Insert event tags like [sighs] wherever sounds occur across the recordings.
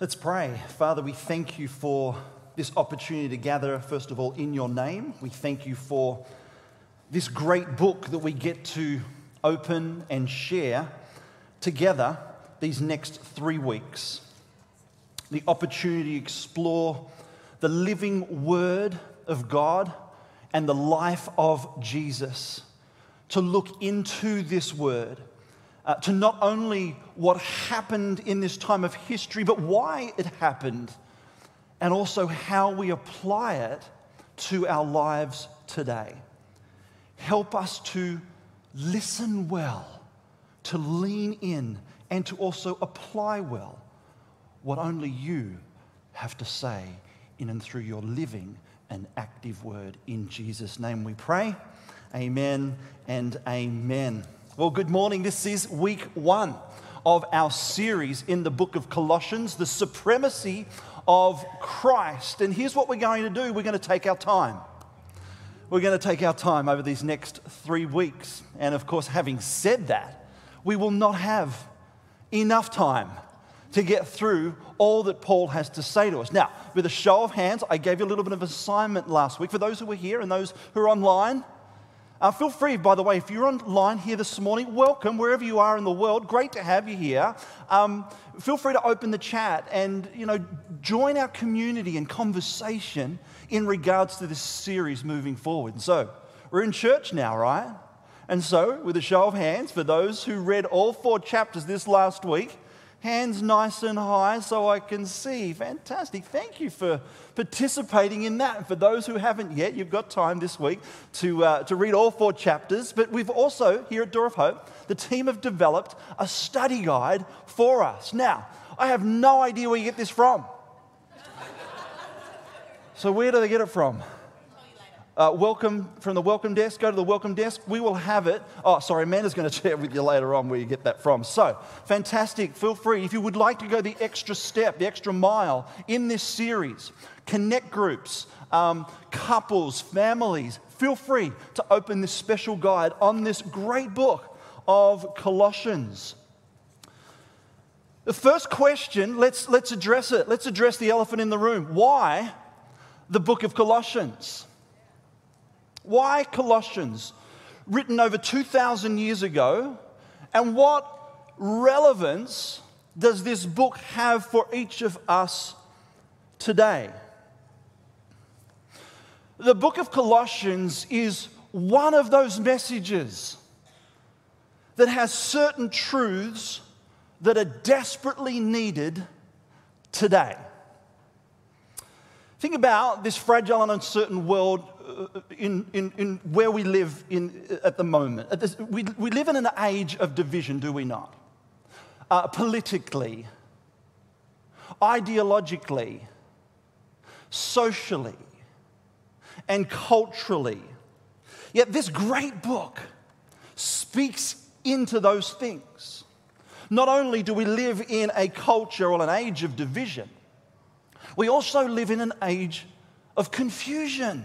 Let's pray. Father, we thank you for this opportunity to gather, first of all, in your name. We thank you for this great book that we get to open and share together these next three weeks. The opportunity to explore the living word of God and the life of Jesus. To look into this word uh, to not only what happened in this time of history, but why it happened, and also how we apply it to our lives today. Help us to listen well, to lean in, and to also apply well what only you have to say in and through your living and active word. In Jesus' name we pray. Amen and amen. Well, good morning. This is week one of our series in the book of Colossians, the supremacy of Christ. And here's what we're going to do we're going to take our time. We're going to take our time over these next three weeks. And of course, having said that, we will not have enough time to get through all that Paul has to say to us. Now, with a show of hands, I gave you a little bit of assignment last week for those who were here and those who are online. Uh, feel free, by the way, if you're online here this morning, welcome wherever you are in the world. Great to have you here. Um, feel free to open the chat and you know join our community and conversation in regards to this series moving forward. And so we're in church now, right? And so, with a show of hands, for those who read all four chapters this last week, Hands nice and high so I can see. Fantastic. Thank you for participating in that. And for those who haven't yet, you've got time this week to, uh, to read all four chapters. But we've also, here at Door of Hope, the team have developed a study guide for us. Now, I have no idea where you get this from. so, where do they get it from? Uh, welcome from the welcome desk. Go to the welcome desk. We will have it. Oh, sorry, Amanda's going [laughs] to share with you later on where you get that from. So, fantastic. Feel free. If you would like to go the extra step, the extra mile in this series, connect groups, um, couples, families, feel free to open this special guide on this great book of Colossians. The first question, let's, let's address it. Let's address the elephant in the room. Why the book of Colossians? Why Colossians? Written over 2,000 years ago. And what relevance does this book have for each of us today? The book of Colossians is one of those messages that has certain truths that are desperately needed today. Think about this fragile and uncertain world in, in, in where we live in, at the moment. We, we live in an age of division, do we not? Uh, politically, ideologically, socially, and culturally. Yet this great book speaks into those things. Not only do we live in a culture or an age of division, we also live in an age of confusion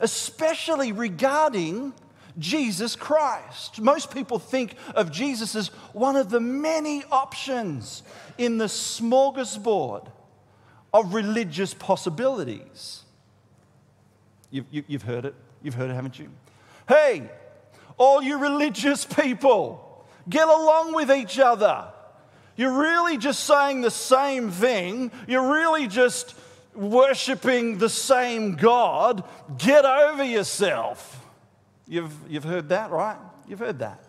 especially regarding Jesus Christ. Most people think of Jesus as one of the many options in the smorgasbord of religious possibilities. You've, you, have heard it. You've heard it, haven't you? Hey, all you religious people, get along with each other. You're really just saying the same thing. You're really just worshiping the same God, get over yourself. You've, you've heard that, right? You've heard that.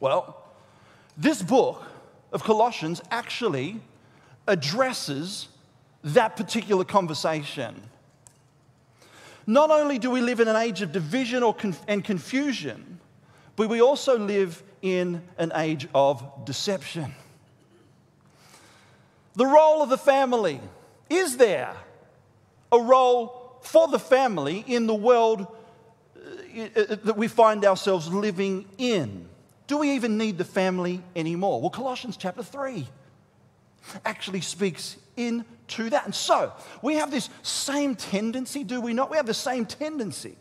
Well, this book of Colossians actually addresses that particular conversation. Not only do we live in an age of division or conf- and confusion, but we also live in an age of deception. The role of the family is there a role for the family in the world uh, that we find ourselves living in? Do we even need the family anymore? Well, Colossians chapter 3 actually speaks into that. And so we have this same tendency, do we not? We have the same tendency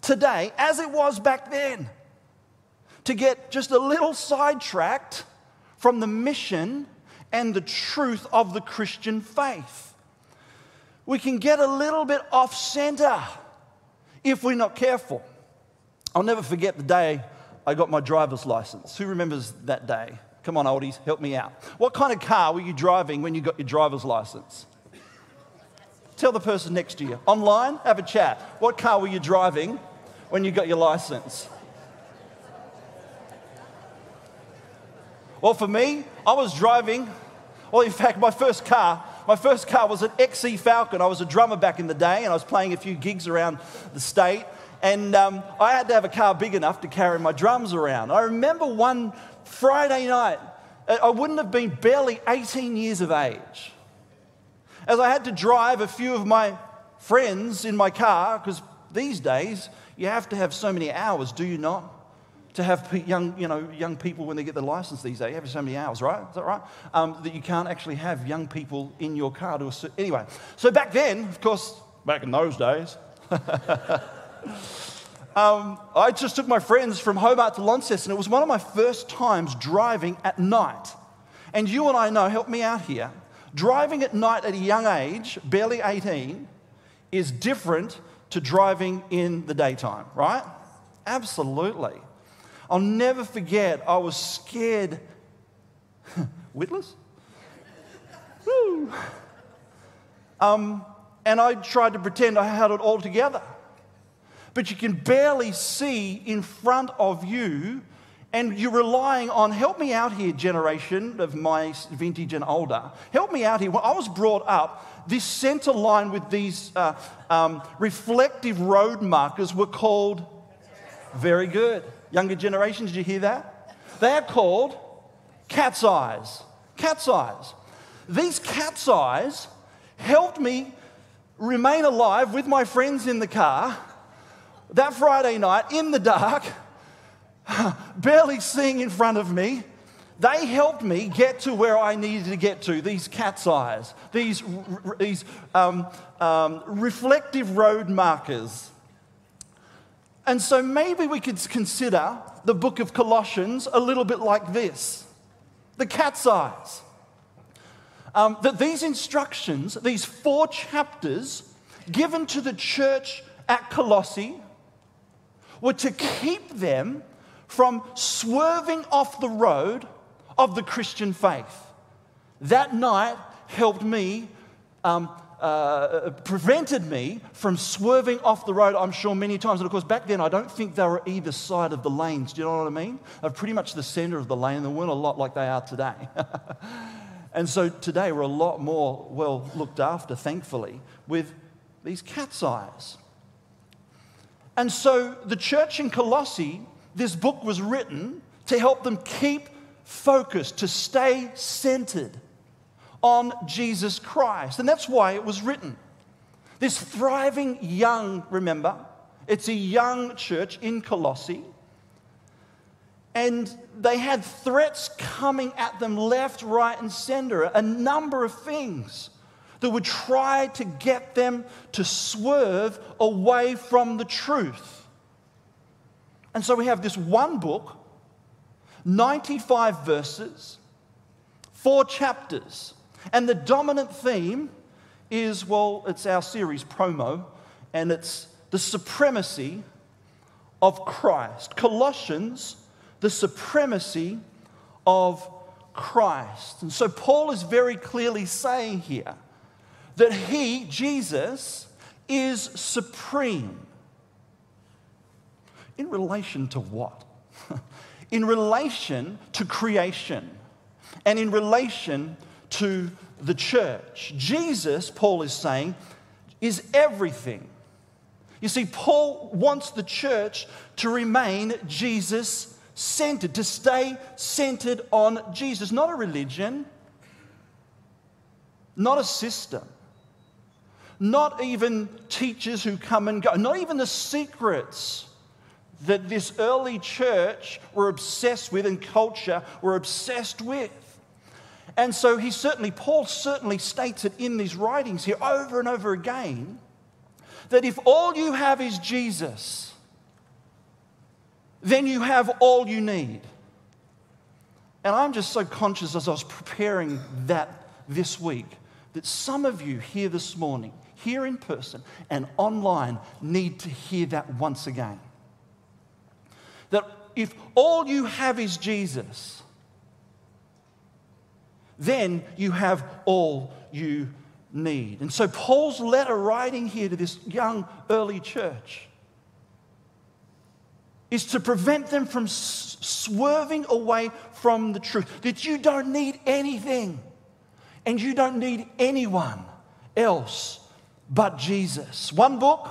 today as it was back then to get just a little sidetracked from the mission and the truth of the Christian faith. We can get a little bit off center if we're not careful. I'll never forget the day I got my driver's license. Who remembers that day? Come on, oldies, help me out. What kind of car were you driving when you got your driver's license? Tell the person next to you. Online, have a chat. What car were you driving when you got your license? Well, for me, I was driving, well, in fact, my first car, my first car was an XC Falcon. I was a drummer back in the day and I was playing a few gigs around the state. And um, I had to have a car big enough to carry my drums around. I remember one Friday night, I wouldn't have been barely 18 years of age. As I had to drive a few of my friends in my car, because these days you have to have so many hours, do you not? To have young, you know, young people when they get their license these days, have so many hours, right? Is that right? Um, that you can't actually have young people in your car to anyway. So back then, of course, back in those days, [laughs] um, I just took my friends from Hobart to Launceston. It was one of my first times driving at night. And you and I know, help me out here, driving at night at a young age, barely 18, is different to driving in the daytime, right? Absolutely. I'll never forget, I was scared. [laughs] Witless? Um, and I tried to pretend I had it all together but you can barely see in front of you, and you're relying on, help me out here, generation of my vintage and older. Help me out here. When I was brought up, this center line with these uh, um, reflective road markers were called, very good. Younger generations, did you hear that? They are called cat's eyes. Cat's eyes. These cat's eyes helped me remain alive with my friends in the car that Friday night in the dark, [laughs] barely seeing in front of me, they helped me get to where I needed to get to, these cat's eyes, these, these um, um, reflective road markers. And so maybe we could consider the book of Colossians a little bit like this the cat's eyes. Um, that these instructions, these four chapters given to the church at Colossae, were to keep them from swerving off the road of the Christian faith. That night helped me, um, uh, prevented me from swerving off the road, I'm sure, many times. And of course, back then, I don't think they were either side of the lanes. Do you know what I mean? They're pretty much the center of the lane. They weren't a lot like they are today. [laughs] and so today, we're a lot more well looked after, thankfully, with these cat's eyes. And so the church in Colossae, this book was written to help them keep focused, to stay centered on Jesus Christ. And that's why it was written. This thriving young, remember, it's a young church in Colossae. And they had threats coming at them left, right, and center, a number of things that would try to get them to swerve away from the truth. And so we have this one book, 95 verses, four chapters. And the dominant theme is well, it's our series promo, and it's the supremacy of Christ. Colossians, the supremacy of Christ. And so Paul is very clearly saying here that He, Jesus, is supreme. In relation to what? [laughs] in relation to creation and in relation to the church. Jesus, Paul is saying, is everything. You see, Paul wants the church to remain Jesus centered, to stay centered on Jesus, not a religion, not a system not even teachers who come and go, not even the secrets that this early church were obsessed with and culture were obsessed with. And so he certainly, Paul certainly states it in these writings here over and over again that if all you have is Jesus, then you have all you need. And I'm just so conscious as I was preparing that this week that some of you here this morning, here in person and online, need to hear that once again. That if all you have is Jesus, then you have all you need. And so, Paul's letter writing here to this young early church is to prevent them from swerving away from the truth that you don't need anything and you don't need anyone else but Jesus. One book,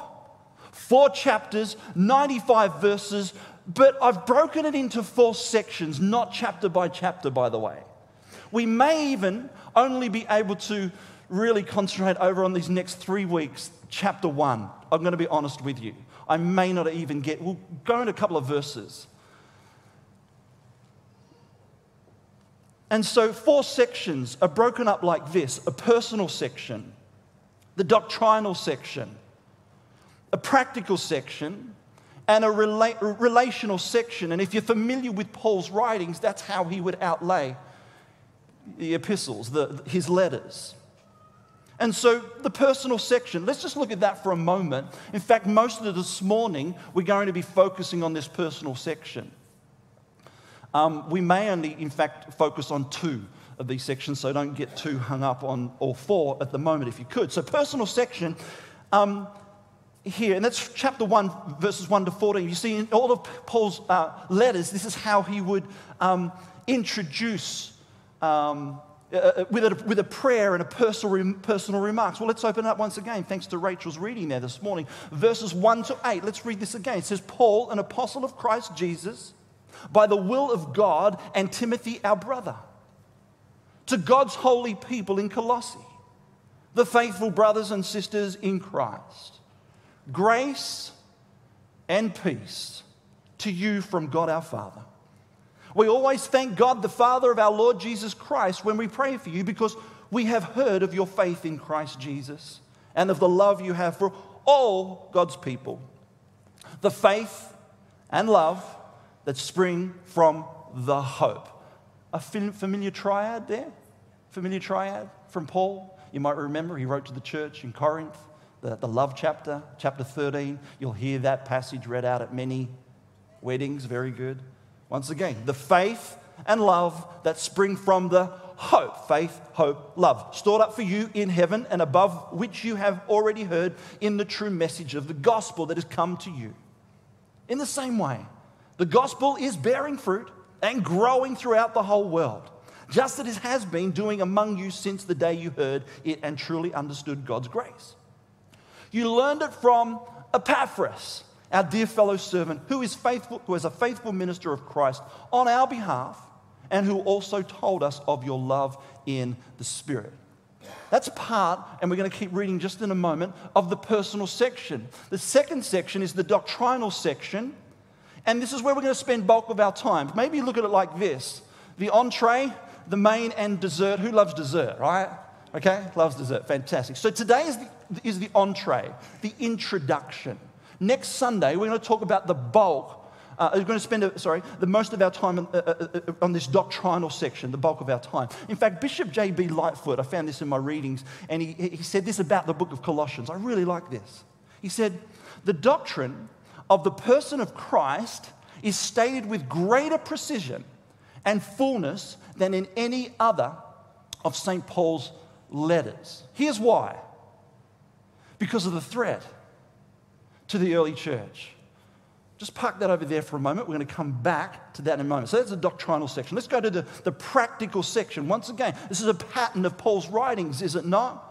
four chapters, 95 verses, but I've broken it into four sections, not chapter by chapter, by the way. We may even only be able to really concentrate over on these next three weeks, chapter one. I'm going to be honest with you. I may not even get, we'll go in a couple of verses. And so, four sections are broken up like this a personal section, the doctrinal section, a practical section, and a rela- relational section. And if you're familiar with Paul's writings, that's how he would outlay the epistles, the, his letters. And so, the personal section, let's just look at that for a moment. In fact, most of this morning, we're going to be focusing on this personal section. Um, we may only, in fact, focus on two of these sections, so don't get too hung up on all four at the moment if you could. So, personal section um, here, and that's chapter 1, verses 1 to 14. You see, in all of Paul's uh, letters, this is how he would um, introduce um, uh, uh, with, a, with a prayer and a personal, personal remarks. Well, let's open it up once again, thanks to Rachel's reading there this morning. Verses 1 to 8. Let's read this again. It says, Paul, an apostle of Christ Jesus, by the will of God, and Timothy, our brother, to God's holy people in Colossae, the faithful brothers and sisters in Christ, grace and peace to you from God our Father we always thank God, the Father of our Lord Jesus Christ, when we pray for you because we have heard of your faith in Christ Jesus and of the love you have for all God's people. The faith and love that spring from the hope. A familiar triad there? Familiar triad from Paul? You might remember he wrote to the church in Corinth, the, the love chapter, chapter 13. You'll hear that passage read out at many weddings. Very good. Once again, the faith and love that spring from the hope. Faith, hope, love. Stored up for you in heaven and above which you have already heard in the true message of the gospel that has come to you. In the same way, the gospel is bearing fruit and growing throughout the whole world, just as it has been doing among you since the day you heard it and truly understood God's grace. You learned it from Epaphras our dear fellow servant, who is faithful, who is a faithful minister of Christ on our behalf, and who also told us of your love in the Spirit. That's part, and we're going to keep reading just in a moment, of the personal section. The second section is the doctrinal section, and this is where we're going to spend bulk of our time. Maybe look at it like this the entree, the main, and dessert. Who loves dessert, right? Okay, loves dessert. Fantastic. So today is the, is the entree, the introduction. Next Sunday, we're going to talk about the bulk. Uh, we're going to spend, sorry, the most of our time on, uh, uh, uh on this doctrinal section, the bulk of our time. In fact, Bishop J.B. Lightfoot, I found this in my readings, and he, he said this about the book of Colossians. I really like this. He said, The doctrine of the person of Christ is stated with greater precision and fullness than in any other of St. Paul's letters. Here's why because of the threat to the early church. Just park that over there for a moment. We're going to come back to that in a moment. So that's the doctrinal section. Let's go to the, the practical section. Once again, this is a pattern of Paul's writings, is it not?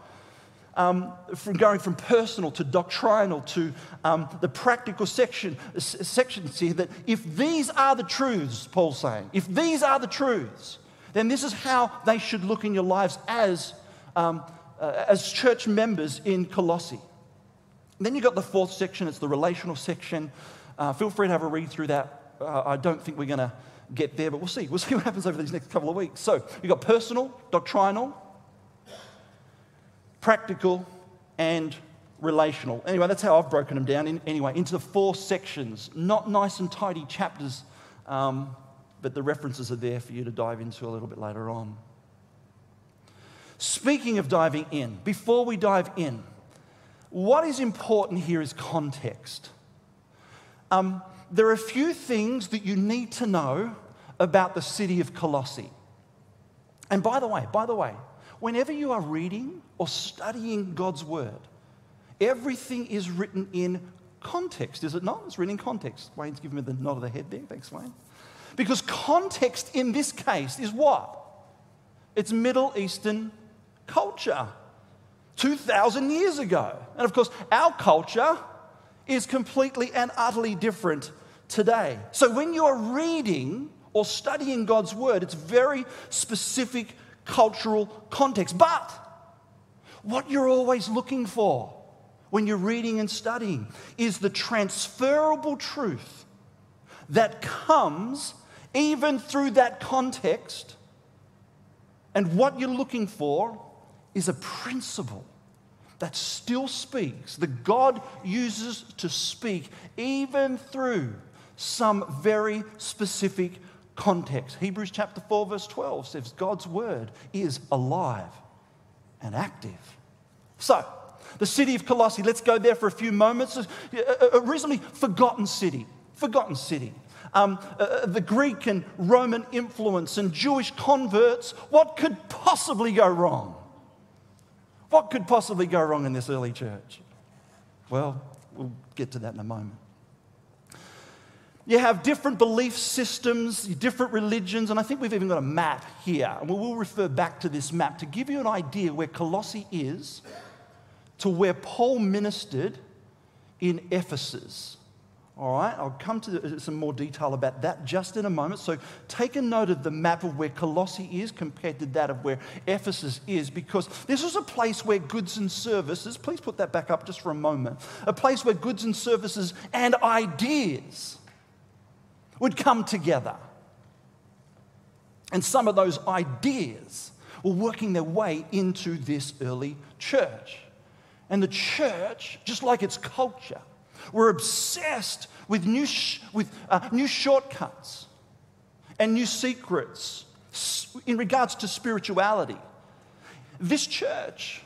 Um, from going from personal to doctrinal to um, the practical section, sections here that if these are the truths, Paul's saying, if these are the truths, then this is how they should look in your lives as, um, uh, as church members in Colossae. Then you've got the fourth section, it's the relational section. Uh, feel free to have a read through that. Uh, I don't think we're going to get there, but we'll see. [laughs] We'll see what happens over these next couple of weeks. So you've got personal, doctrinal, practical, and relational. Anyway, that's how I've broken them down in, anyway into four sections. Not nice and tidy chapters, um, but the references are there for you to dive into a little bit later on. Speaking of diving in, before we dive in, what is important here is context. Um, there are a few things that you need to know about the city of Colossae. And by the way, by the way, whenever you are reading or studying God's word, everything is written in context, is it not? It's written in context. Wayne's giving me the nod of the head there. Thanks, Wayne. Because context in this case is what? It's Middle Eastern culture 2,000 years ago. And of course, our culture is completely and utterly different today. So when you're reading or studying God's word, it's very specific cultural context. But what you're always looking for when you're reading and studying is the transferable truth that comes even through that context. And what you're looking for is a principle that still speaks, that God uses to speak even through some very specific context. Hebrews chapter 4, verse 12 says, God's word is alive and active. So, the city of Colossae, let's go there for a few moments. A, recently forgotten city, forgotten city. Um, uh, the Greek and Roman influence and Jewish converts, what could possibly go wrong? What could possibly go wrong in this early church? Well, we'll get to that in a moment. You have different belief systems, different religions, and I think we've even got a map here. And we will refer back to this map to give you an idea where Colossae is to where Paul ministered in Ephesus. All right, I'll come to some more detail about that just in a moment. So take a note of the map of where Colossae is compared to that of where Ephesus is, because this was a place where goods and services, please put that back up just for a moment, a place where goods and services and ideas would come together. And some of those ideas were working their way into this early church. And the church, just like its culture, we're obsessed with new, sh- with, uh, new shortcuts and new secrets in regards to spirituality. This church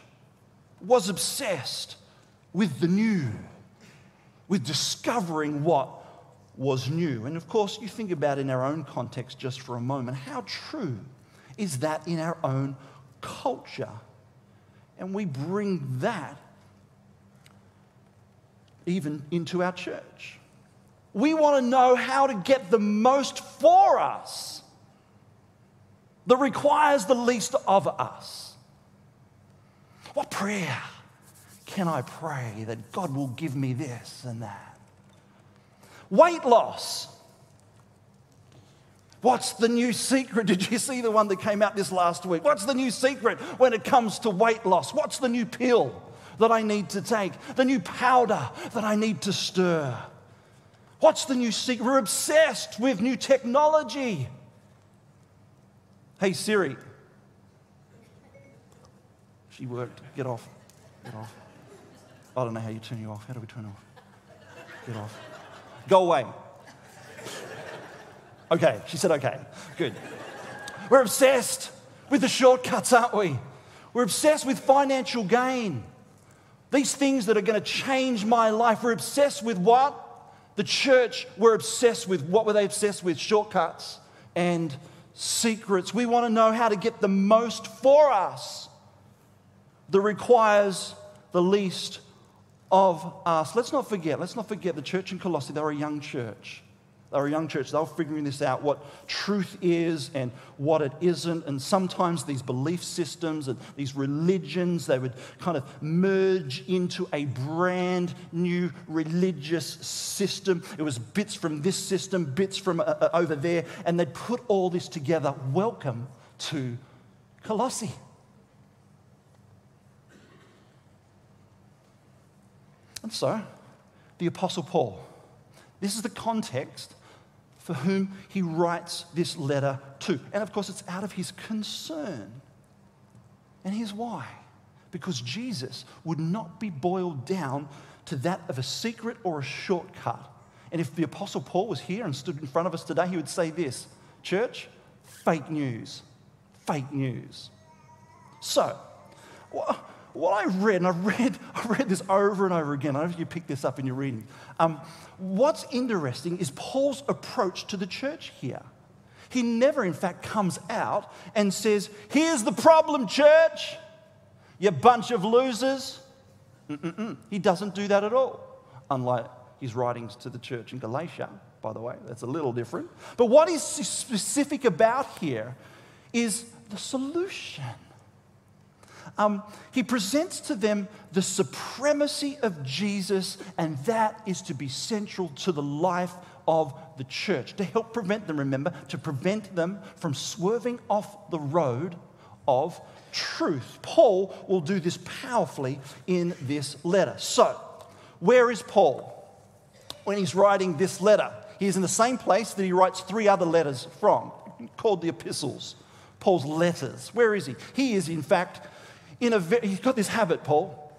was obsessed with the new, with discovering what was new. And of course, you think about in our own context just for a moment how true is that in our own culture? And we bring that even into our church. We want to know how to get the most for us that requires the least of us. What prayer can I pray that God will give me this and that? Weight loss. What's the new secret? [laughs] Did you see the one that came out this last week? What's the new secret when it comes to weight loss? What's the new pill? That I need to take, the new powder that I need to stir. What's the new secret? We're obsessed with new technology. Hey, Siri. She worked. Get off. Get off. I don't know how you turn you off. How do we turn off? Get off. Go away. Okay, she said okay. Good. We're obsessed with the shortcuts, aren't we? We're obsessed with financial gain. These things that are going to change my life. We're obsessed with what? The church were obsessed with. What were they obsessed with? Shortcuts and secrets. We want to know how to get the most for us that requires the least of us. Let's not forget, let's not forget the church in Colossae, they were a young church. They were a young church. They were figuring this out what truth is and what it isn't. And sometimes these belief systems and these religions, they would kind of merge into a brand new religious system. It was bits from this system, bits from uh, uh over there, and they'd put all this together. Welcome to Colossae. And so, the Apostle Paul. This is the context for whom he writes this letter to. And of course, it's out of his concern. And here's why because Jesus would not be boiled down to that of a secret or a shortcut. And if the Apostle Paul was here and stood in front of us today, he would say this church, fake news. Fake news. So, what I read, and I read, [laughs] I read this over and over again. I don't know if you picked this up in your reading. Um, what's interesting is Paul's approach to the church here. He never, in fact, comes out and says, Here's the problem, church, you bunch of losers. Mm-mm-mm. He doesn't do that at all, unlike his writings to the church in Galatia, by the way. That's a little different. But what is specific about here is the solution. Um, he presents to them the supremacy of Jesus, and that is to be central to the life of the church, to help prevent them, remember, to prevent them from swerving off the road of truth. Paul will do this powerfully in this letter. So, where is Paul when he's writing this letter? He's in the same place that he writes three other letters from, called the epistles, Paul's letters. Where is he? He is, in fact, in a, he's got this habit, Paul,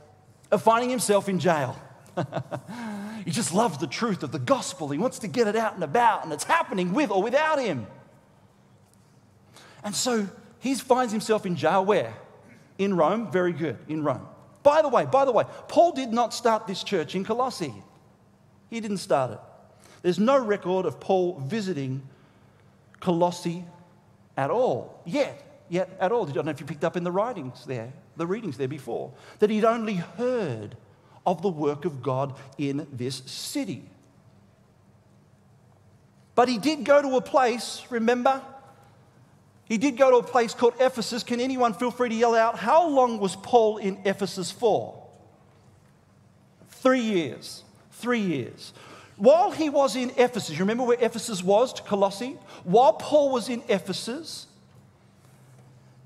of finding himself in jail. [laughs] he just loves the truth of the gospel. He wants to get it out and about, and it's happening with or without him. And so he finds himself in jail where? In Rome. Very good, in Rome. By the way, by the way, Paul did not start this church in Colossae. He didn't start it. There's no record of Paul visiting Colossae at all, yet, yet at all. I don't know if you picked up in the writings there the readings there before, that he'd only heard of the work of God in this city. But he did go to a place, remember? He did go to a place called Ephesus. Can anyone feel free to yell out? How long was Paul in Ephesus for? Three years. Three years. While he was in Ephesus, you remember where Ephesus was to Colossae? While Paul was in Ephesus,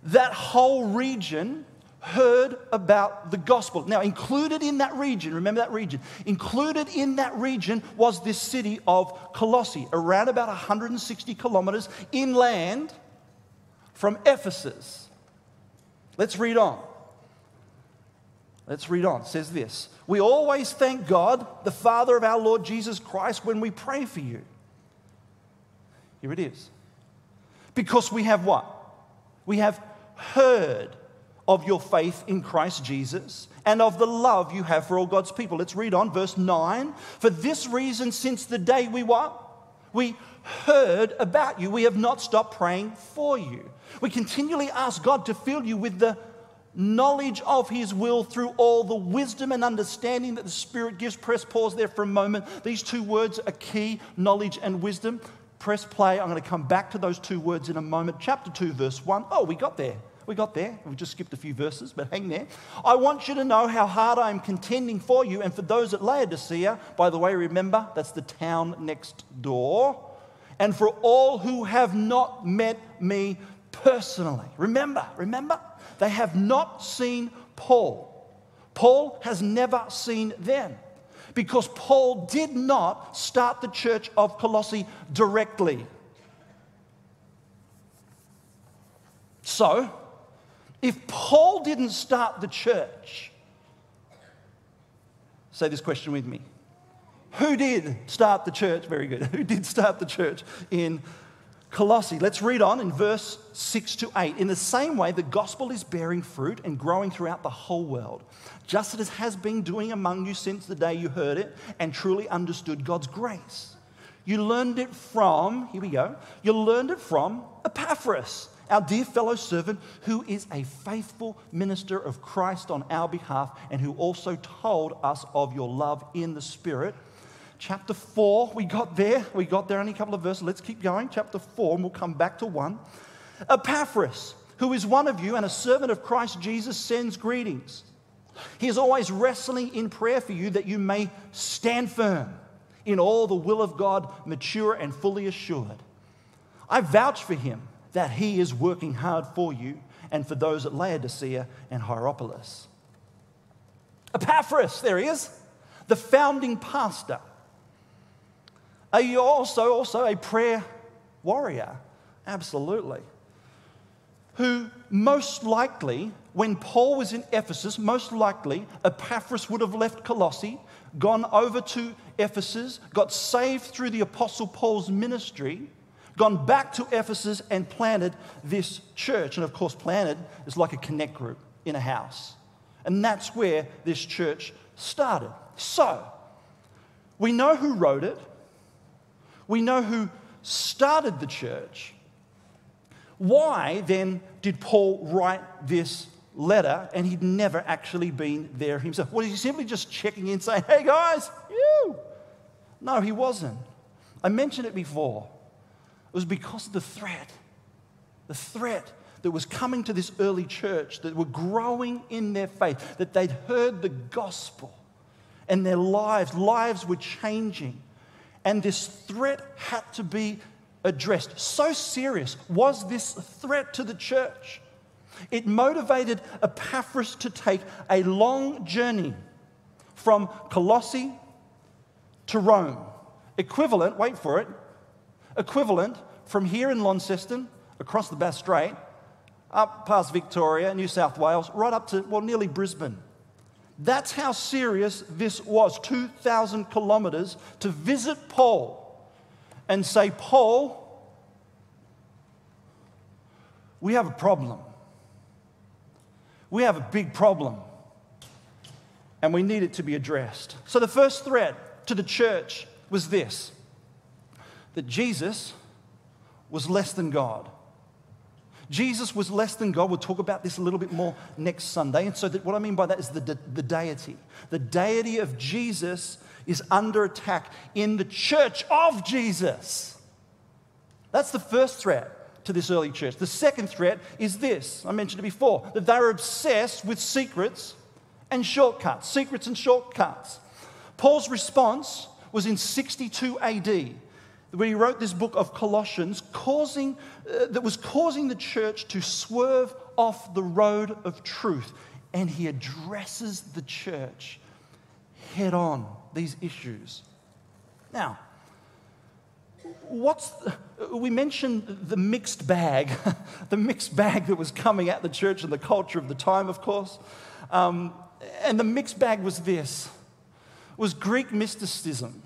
that whole region heard about the gospel. Now, included in that region, remember that region, included in that region was this city of Colossae, around about 160 kilometers inland from Ephesus. Let's read on. Let's read on. It says this We always thank God, the Father of our Lord Jesus Christ, when we pray for you. Here it is. Because we have what? We have heard of your faith in Christ Jesus and of the love you have for all God's people. Let's read on, verse 9. For this reason, since the day we what? We heard about you, we have not stopped praying for you. We continually ask God to fill you with the knowledge of his will through all the wisdom and understanding that the Spirit gives. Press pause there for a moment. These two words are key knowledge and wisdom. Press play. I'm going to come back to those two words in a moment. Chapter 2, verse 1. Oh, we got there. We got there. We just skipped a few verses, but hang there. I want you to know how hard I am contending for you and for those at Laodicea. By the way, remember, that's the town next door. And for all who have not met me personally. Remember, remember, they have not seen Paul. Paul has never seen them because Paul did not start the church of Colossae directly. So, if Paul didn't start the church, say this question with me. Who did start the church? Very good. [laughs] Who did start the church in Colossae? Let's read on in verse 6 to 8. In the same way, the gospel is bearing fruit and growing throughout the whole world, just as it has been doing among you since the day you heard it and truly understood God's grace. You learned it from, here we go, you learned it from Epaphras our dear fellow servant, who is a faithful minister of Christ on our behalf, and who also told us of your love in the Spirit. Chapter 4, we got there. We got there only a couple of verses. Let's keep going. Chapter 4, and we'll come back to 1. Epaphras, who is one of you and a servant of Christ Jesus, sends greetings. He is always wrestling in prayer for you that you may stand firm in all the will of God, mature and fully assured. I vouch for him that He is working hard for you and for those at Laodicea and Hierapolis. Epaphras, there he is, the founding pastor. Are you also, also a prayer warrior? Absolutely. Who most likely, when Paul was in Ephesus, most likely Epaphras would have left Colossae, gone over to Ephesus, got saved through the Apostle Paul's ministry, gone back to Ephesus and planted this church. And of course, planted is like a connect group in a house. And that's where this church started. So, we know who wrote it, we know who started the church. Why then did Paul write this letter and he'd never actually been there himself? Was he simply just checking in saying, hey guys, you? No, he wasn't. I mentioned it before. It was because of the threat. The threat that was coming to this early church, that were growing in their faith, that they'd heard the gospel and their lives, lives were changing. And this threat had to be addressed. So serious was this threat to the church. It motivated Epaphras to take a long journey from Colossae to Rome. Equivalent, wait for it, equivalent from here in Launceston, across the Bass Strait, up past Victoria, New South Wales, right up to, well, nearly Brisbane. That's how serious this was 2,000 kilometers to visit Paul and say, Paul, we have a problem. We have a big problem, and we need it to be addressed. So, the first threat to the church was this that Jesus was less than God. Jesus was less than God. We'll talk about this a little bit more next Sunday. And so, that, what I mean by that is the, the, the deity. The deity of Jesus is under attack in the church of Jesus. That's the first threat to this early church. The second threat is this I mentioned it before that they're obsessed with secrets and shortcuts. Secrets and shortcuts. Paul's response was in 62 AD where he wrote this book of Colossians, causing, uh, that was causing the church to swerve off the road of truth. And he addresses the church head on these issues. Now, what's the, we mentioned the mixed bag, [laughs] the mixed bag that was coming at the church and the culture of the time, of course. Um, and the mixed bag was this was Greek mysticism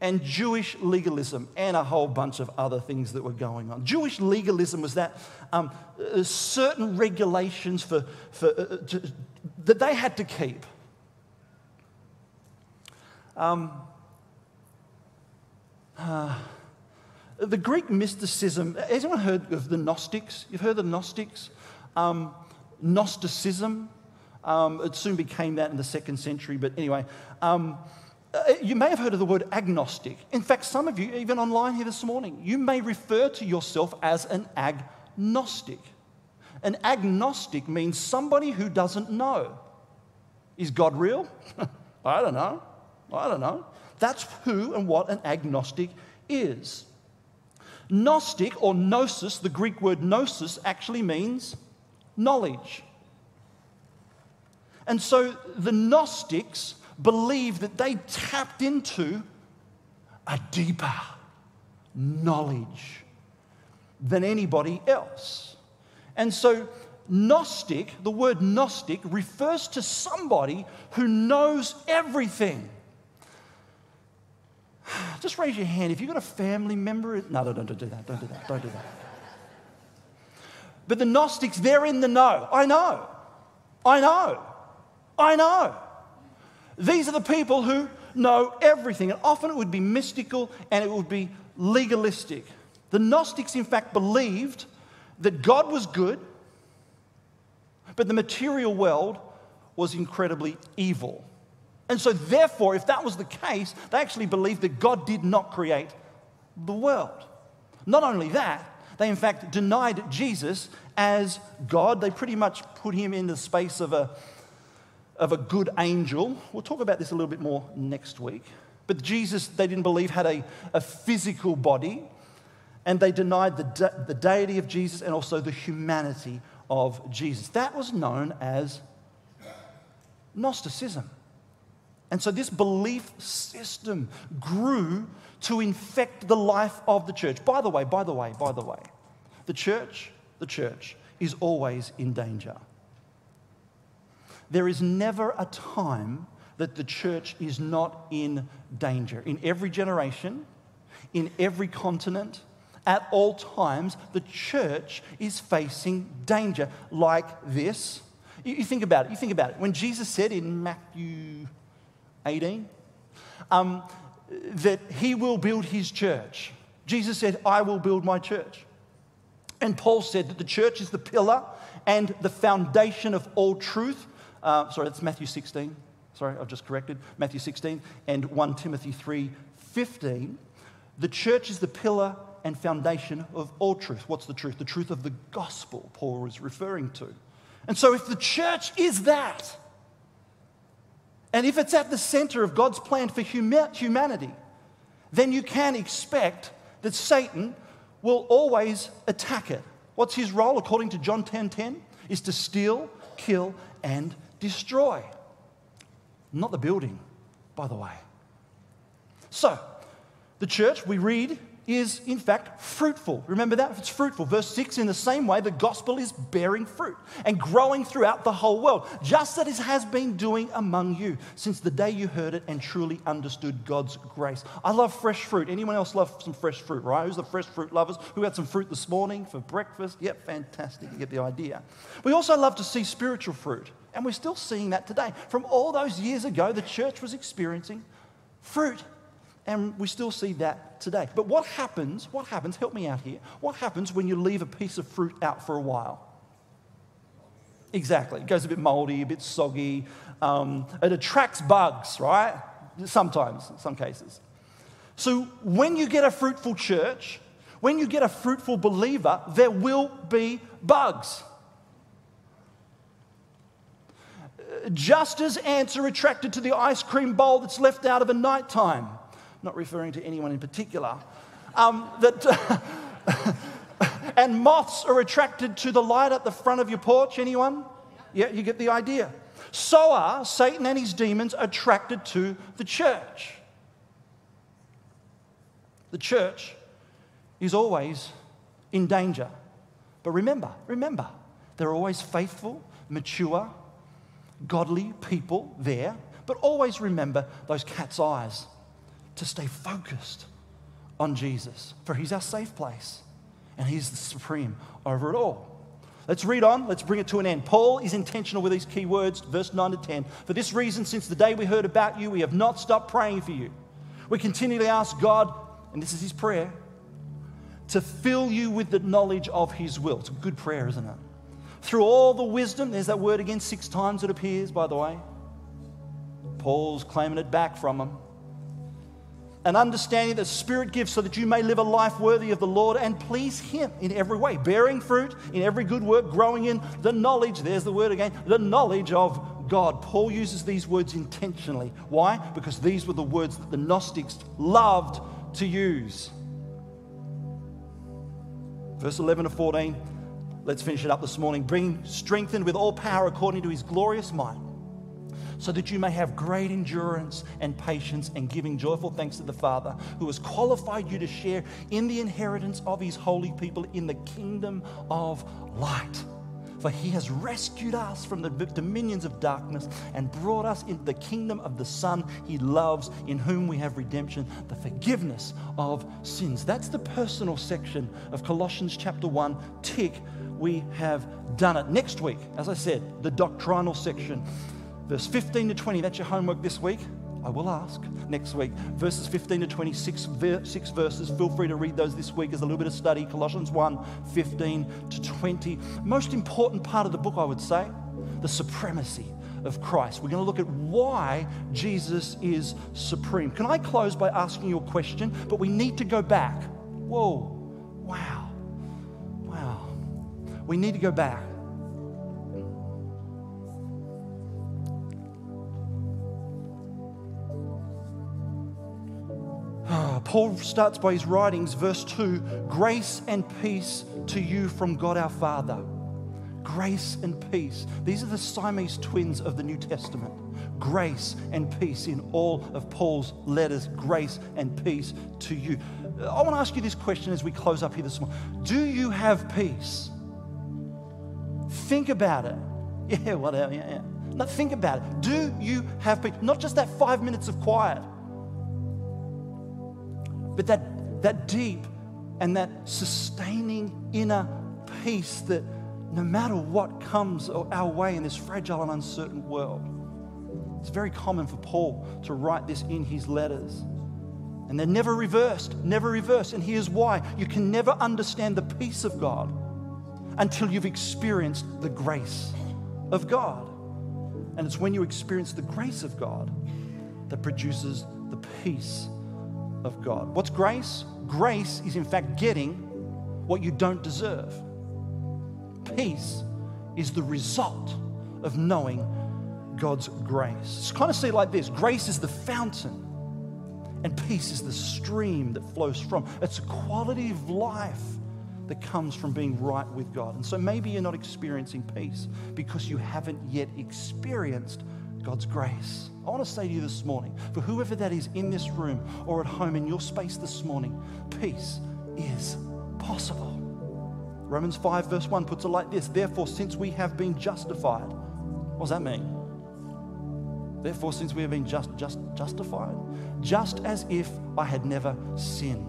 and Jewish legalism and a whole bunch of other things that were going on. Jewish legalism was that um, uh, certain regulations for, for, uh, to, that they had to keep. Um, uh, the Greek mysticism, has anyone heard of the Gnostics? You've heard of the Gnostics? Um, Gnosticism, um, it soon became that in the second century, but anyway. Uh, you may have heard of the word agnostic. In fact, some of you, even online here this morning, you may refer to yourself as an agnostic. An agnostic means somebody who doesn't know. Is God real? [laughs] I don't know. I don't know. That's who and what an agnostic is. Gnostic or gnosis, the Greek word gnosis, actually means knowledge. And so the Gnostics believed that they tapped into a deeper knowledge than anybody else. And so, Gnostic, the word Gnostic, refers to somebody who knows everything. [sighs] Just raise your hand if you've got a family member. No, no, don't do that. Don't do that. Don't do that. But the Gnostics, they're in the know. I know. I know. I know. These are the people who know everything. And often it would be mystical and it would be legalistic. The Gnostics, in fact, believed that God was good, but the material world was incredibly evil. And so, therefore, if that was the case, they actually believed that God did not create the world. Not only that, they in fact denied Jesus as God. They pretty much put him in the space of a, of a good angel. We'll talk about this a little bit more next week. But Jesus, they didn't believe, had a, a physical body, and they denied the, de- the deity of Jesus and also the humanity of Jesus. That was known as Gnosticism. And so this belief system grew to infect the life of the church. By the way, by the way, by the way, the church, the church is always in danger. There is never a time that the church is not in danger. In every generation, in every continent, at all times, the church is facing danger like this. You, think about it. You think about it. When Jesus said in Matthew 18 um, that he will build his church, Jesus said, I will build my church. And Paul said that the church is the pillar and the foundation of all truth. Uh, sorry, that's Matthew 16. Sorry, I've just corrected. Matthew 16 and 1 Timothy 3 15. The church is the pillar and foundation of all truth. What's the truth? The truth of the gospel, Paul is referring to. And so, if the church is that, and if it's at the center of God's plan for humanity, then you can expect that Satan will always attack it. What's his role, according to John 10 10? Is to steal, kill, and destroy. Not the building, by the way. So, the church, we read is in fact fruitful. Remember that? It's fruitful. Verse 6 in the same way, the gospel is bearing fruit and growing throughout the whole world, just as it has been doing among you since the day you heard it and truly understood God's grace. I love fresh fruit. Anyone else love some fresh fruit, right? Who's the fresh fruit lovers? Who had some fruit this morning for breakfast? Yep, fantastic. You get the idea. We also love to see spiritual fruit, and we're still seeing that today. From all those years ago, the church was experiencing fruit. And we still see that today. But what happens, what happens, help me out here, what happens when you leave a piece of fruit out for a while? Exactly. It goes a bit moldy, a bit soggy. Um, it attracts bugs, right? Sometimes, in some cases. So when you get a fruitful church, when you get a fruitful believer, there will be bugs. Just as ants are attracted to the ice cream bowl that's left out of a nighttime not referring to anyone in particular, um, that, [laughs] and moths are attracted to the light at the front of your porch. Anyone? Yeah, you get the idea. So are Satan and his demons attracted to the church. The church is always in danger. But remember, remember, there are always faithful, mature, godly people there. But always remember those cat's eyes to stay focused on Jesus, for He's our safe place and He's the supreme over it all. Let's read on. Let's bring it to an end. Paul is intentional with these key words, verse 9 to 10. For this reason, since the day we heard about you, we have not stopped praying for you. We continually ask God, and this is his prayer, to fill you with the knowledge of his will. It's a good prayer, isn't it? Through all the wisdom, there's that word again, six times it appears, by the way. Paul's claiming it back from him an understanding that Spirit gives so that you may live a life worthy of the Lord and please Him in every way, bearing fruit in every good work, growing in the knowledge, there's the word again, the knowledge of God. Paul uses these words intentionally. Why? Because these were the words that the Gnostics loved to use. Verse 11 to 14, let's finish it up this morning. Being strengthened with all power according to His glorious might so that you may have great endurance and patience and giving joyful thanks to the Father who has qualified you to share in the inheritance of his holy people in the kingdom of light. For he has rescued us from the dominions of darkness and brought us into the kingdom of the Son he loves, in whom we have redemption, the forgiveness of sins. That's the personal section of Colossians chapter 1. Tick, we have done it. Next week, as I said, the doctrinal section. Verse 15 to 20, that's your homework this week. I will ask next week. Verses 15 to 26, six verses. Feel free to read those this week as a little bit of study. Colossians 1 15 to 20. Most important part of the book, I would say, the supremacy of Christ. We're going to look at why Jesus is supreme. Can I close by asking you a question? But we need to go back. Whoa, wow, wow. We need to go back. Paul starts by his writings, verse 2 Grace and peace to you from God our Father. Grace and peace. These are the Siamese twins of the New Testament. Grace and peace in all of Paul's letters. Grace and peace to you. Uh, I want to ask you this question as we close up here this morning Do you have peace? Think about it. [laughs] Yeah, whatever. Yeah, yeah. No, think about it. Do you have peace? Not just that five minutes of quiet but that that deep and that sustaining inner peace that no matter what comes our way in this fragile and uncertain world, it's very common for Paul to write this in his letters. And they're never reversed, never reversed. And here's why you can never understand the peace of God until you've experienced the grace of God. And it's when you experience the grace of God that produces the peace of God. What's grace? Grace is, in fact, getting what you don't deserve. Peace is the result of knowing God's grace. It's kind of see like this grace is the fountain, and peace is the stream that flows from. It's a quality of life that comes from being right with God. And so maybe you're not experiencing peace because you haven't yet experienced God's grace. I want to say to you this morning, for whoever that is in this room or at home in your space this morning, peace is possible. Romans 5, verse 1 puts it like this Therefore, since we have been justified, what does that mean? Therefore, since we have been just, just justified, just as if I had never sinned.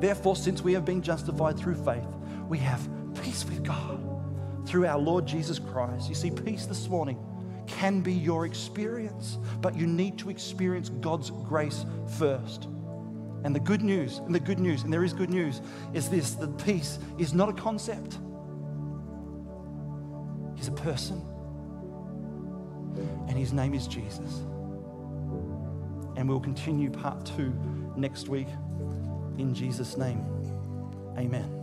Therefore, since we have been justified through faith, we have peace with God through our Lord Jesus Christ. You see, peace this morning can be your experience, but you need to experience God's grace first. And the good news, and the good news, and there is good news, is this that peace is not a concept, He's a person. And His name is Jesus. And we'll continue part two next week in Jesus' name. Amen.